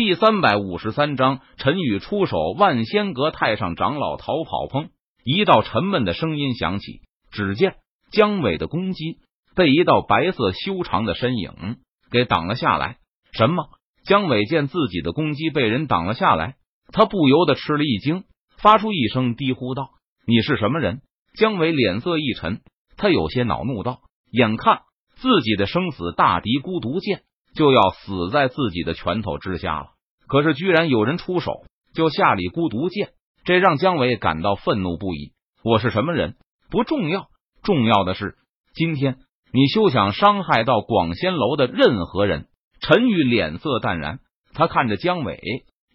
第三百五十三章，陈宇出手，万仙阁太上长老逃跑。砰！一道沉闷的声音响起，只见姜伟的攻击被一道白色修长的身影给挡了下来。什么？姜伟见自己的攻击被人挡了下来，他不由得吃了一惊，发出一声低呼道：“你是什么人？”姜伟脸色一沉，他有些恼怒道：“眼看自己的生死大敌孤独剑。”就要死在自己的拳头之下了，可是居然有人出手就下里孤独剑，这让姜伟感到愤怒不已。我是什么人不重要，重要的是今天你休想伤害到广仙楼的任何人。陈宇脸色淡然，他看着姜伟，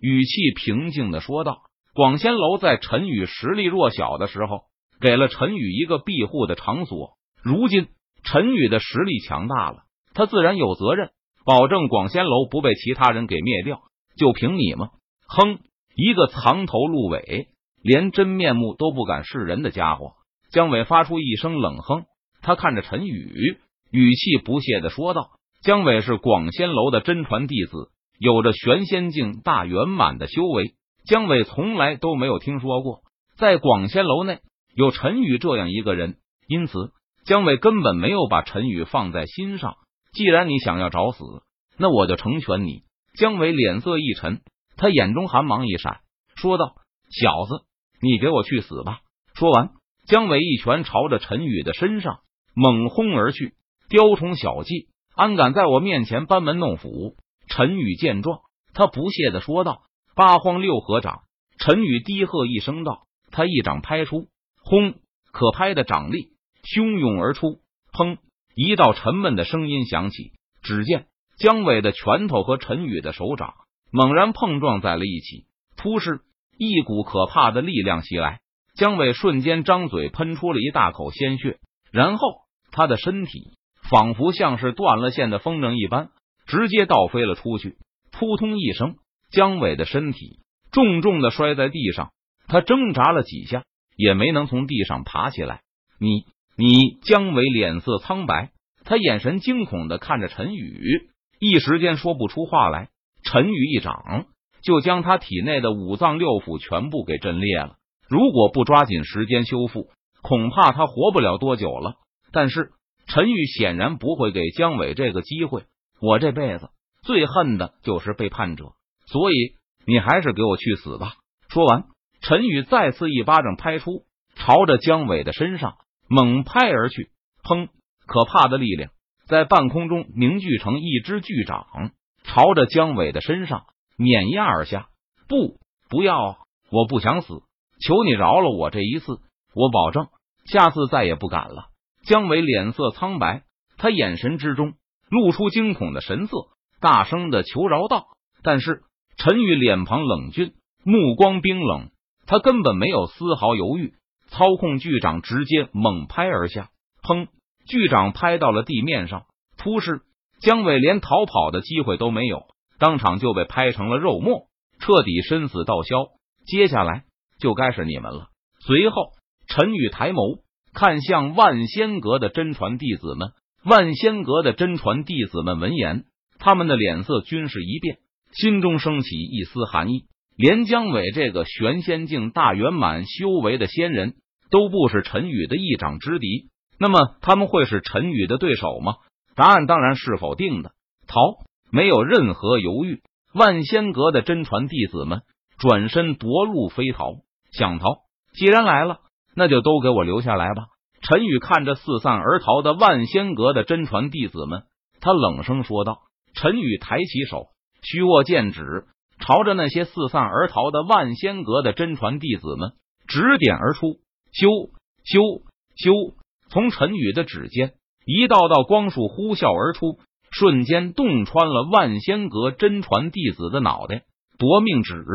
语气平静的说道：“广仙楼在陈宇实力弱小的时候，给了陈宇一个庇护的场所。如今陈宇的实力强大了，他自然有责任。”保证广仙楼不被其他人给灭掉，就凭你吗？哼！一个藏头露尾、连真面目都不敢示人的家伙。姜伟发出一声冷哼，他看着陈宇，语气不屑的说道：“姜伟是广仙楼的真传弟子，有着玄仙境大圆满的修为。姜伟从来都没有听说过，在广仙楼内有陈宇这样一个人，因此姜伟根本没有把陈宇放在心上。”既然你想要找死，那我就成全你。姜伟脸色一沉，他眼中寒芒一闪，说道：“小子，你给我去死吧！”说完，姜伟一拳朝着陈宇的身上猛轰而去。雕虫小技，安敢在我面前班门弄斧？陈宇见状，他不屑的说道：“八荒六合掌！”陈宇低喝一声道：“他一掌拍出，轰！可拍的掌力汹涌而出，砰！”一道沉闷的声音响起，只见姜伟的拳头和陈宇的手掌猛然碰撞在了一起，突施一股可怕的力量袭来，姜伟瞬间张嘴喷出了一大口鲜血，然后他的身体仿佛像是断了线的风筝一般，直接倒飞了出去。扑通一声，姜伟的身体重重的摔在地上，他挣扎了几下，也没能从地上爬起来。你。你姜伟脸色苍白，他眼神惊恐的看着陈宇，一时间说不出话来。陈宇一掌就将他体内的五脏六腑全部给震裂了，如果不抓紧时间修复，恐怕他活不了多久了。但是陈宇显然不会给姜伟这个机会。我这辈子最恨的就是背叛者，所以你还是给我去死吧！说完，陈宇再次一巴掌拍出，朝着姜伟的身上。猛拍而去，砰！可怕的力量在半空中凝聚成一只巨掌，朝着姜伟的身上碾压而下。不，不要！我不想死，求你饶了我这一次，我保证下次再也不敢了。姜伟脸色苍白，他眼神之中露出惊恐的神色，大声的求饶道。但是陈宇脸庞冷峻，目光冰冷，他根本没有丝毫犹豫。操控巨掌直接猛拍而下，砰！巨掌拍到了地面上，突施姜伟连逃跑的机会都没有，当场就被拍成了肉末，彻底身死道消。接下来就该是你们了。随后，陈宇抬眸看向万仙阁的真传弟子们，万仙阁的真传弟子们闻言，他们的脸色均是一变，心中升起一丝寒意。连姜伟这个玄仙境大圆满修为的仙人。都不是陈宇的一掌之敌，那么他们会是陈宇的对手吗？答案当然是否定的。逃，没有任何犹豫。万仙阁的真传弟子们转身夺路飞逃，想逃，既然来了，那就都给我留下来吧。陈宇看着四散而逃的万仙阁的真传弟子们，他冷声说道。陈宇抬起手，虚握剑指，朝着那些四散而逃的万仙阁的真传弟子们指点而出。咻咻咻！从陈宇的指尖，一道道光束呼啸而出，瞬间洞穿了万仙阁真传弟子的脑袋。夺命指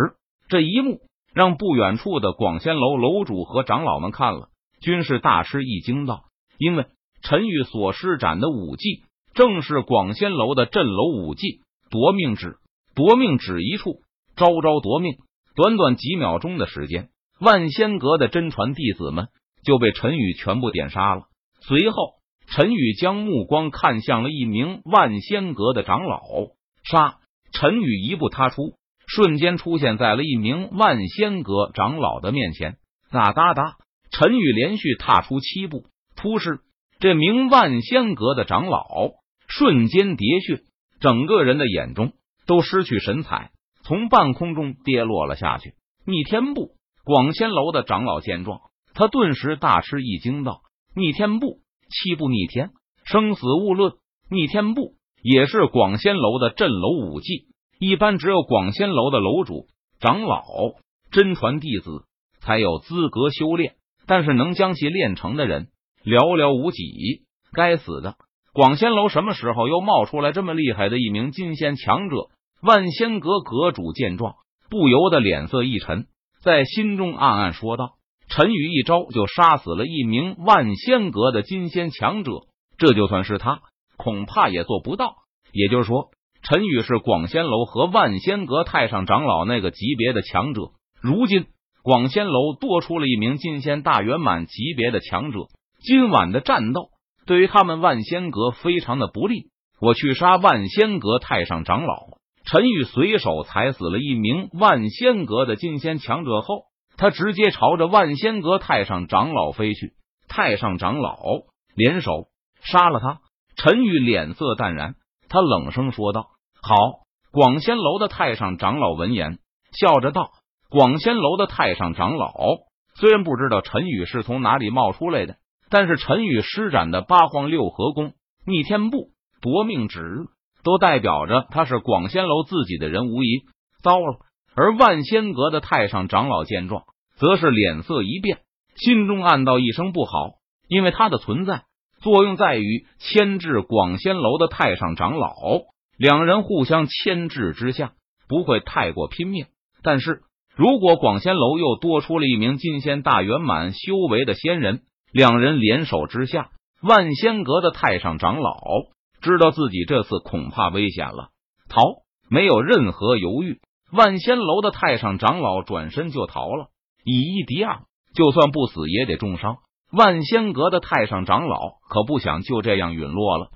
这一幕，让不远处的广仙楼楼主和长老们看了，均是大吃一惊，道：“因为陈宇所施展的武技，正是广仙楼的镇楼武技——夺命指。夺命指一处，招招夺命。短短几秒钟的时间。”万仙阁的真传弟子们就被陈宇全部点杀了。随后，陈宇将目光看向了一名万仙阁的长老，杀！陈宇一步踏出，瞬间出现在了一名万仙阁长老的面前。哒哒哒，陈宇连续踏出七步，突施这名万仙阁的长老瞬间跌血，整个人的眼中都失去神采，从半空中跌落了下去。逆天步，广仙楼的长老见状，他顿时大吃一惊，道：“逆天步，七步逆天，生死勿论。逆天步也是广仙楼的镇楼武技，一般只有广仙楼的楼主、长老、真传弟子才有资格修炼，但是能将其练成的人寥寥无几。该死的，广仙楼什么时候又冒出来这么厉害的一名金仙强者？万仙阁阁主见状，不由得脸色一沉，在心中暗暗说道：“陈宇一招就杀死了一名万仙阁的金仙强者，这就算是他。”恐怕也做不到。也就是说，陈宇是广仙楼和万仙阁太上长老那个级别的强者。如今广仙楼多出了一名金仙大圆满级别的强者，今晚的战斗对于他们万仙阁非常的不利。我去杀万仙阁太上长老。陈宇随手踩死了一名万仙阁的金仙强者后，他直接朝着万仙阁太上长老飞去。太上长老联手杀了他。陈宇脸色淡然，他冷声说道：“好。”广仙楼的太上长老闻言，笑着道：“广仙楼的太上长老虽然不知道陈宇是从哪里冒出来的，但是陈宇施展的八荒六合功、逆天步、夺命指，都代表着他是广仙楼自己的人无疑。糟了！而万仙阁的太上长老见状，则是脸色一变，心中暗道一声不好，因为他的存在。作用在于牵制广仙楼的太上长老，两人互相牵制之下不会太过拼命。但是如果广仙楼又多出了一名金仙大圆满修为的仙人，两人联手之下，万仙阁的太上长老知道自己这次恐怕危险了，逃没有任何犹豫，万仙楼的太上长老转身就逃了，以一敌二，就算不死也得重伤。万仙阁的太上长老可不想就这样陨落了。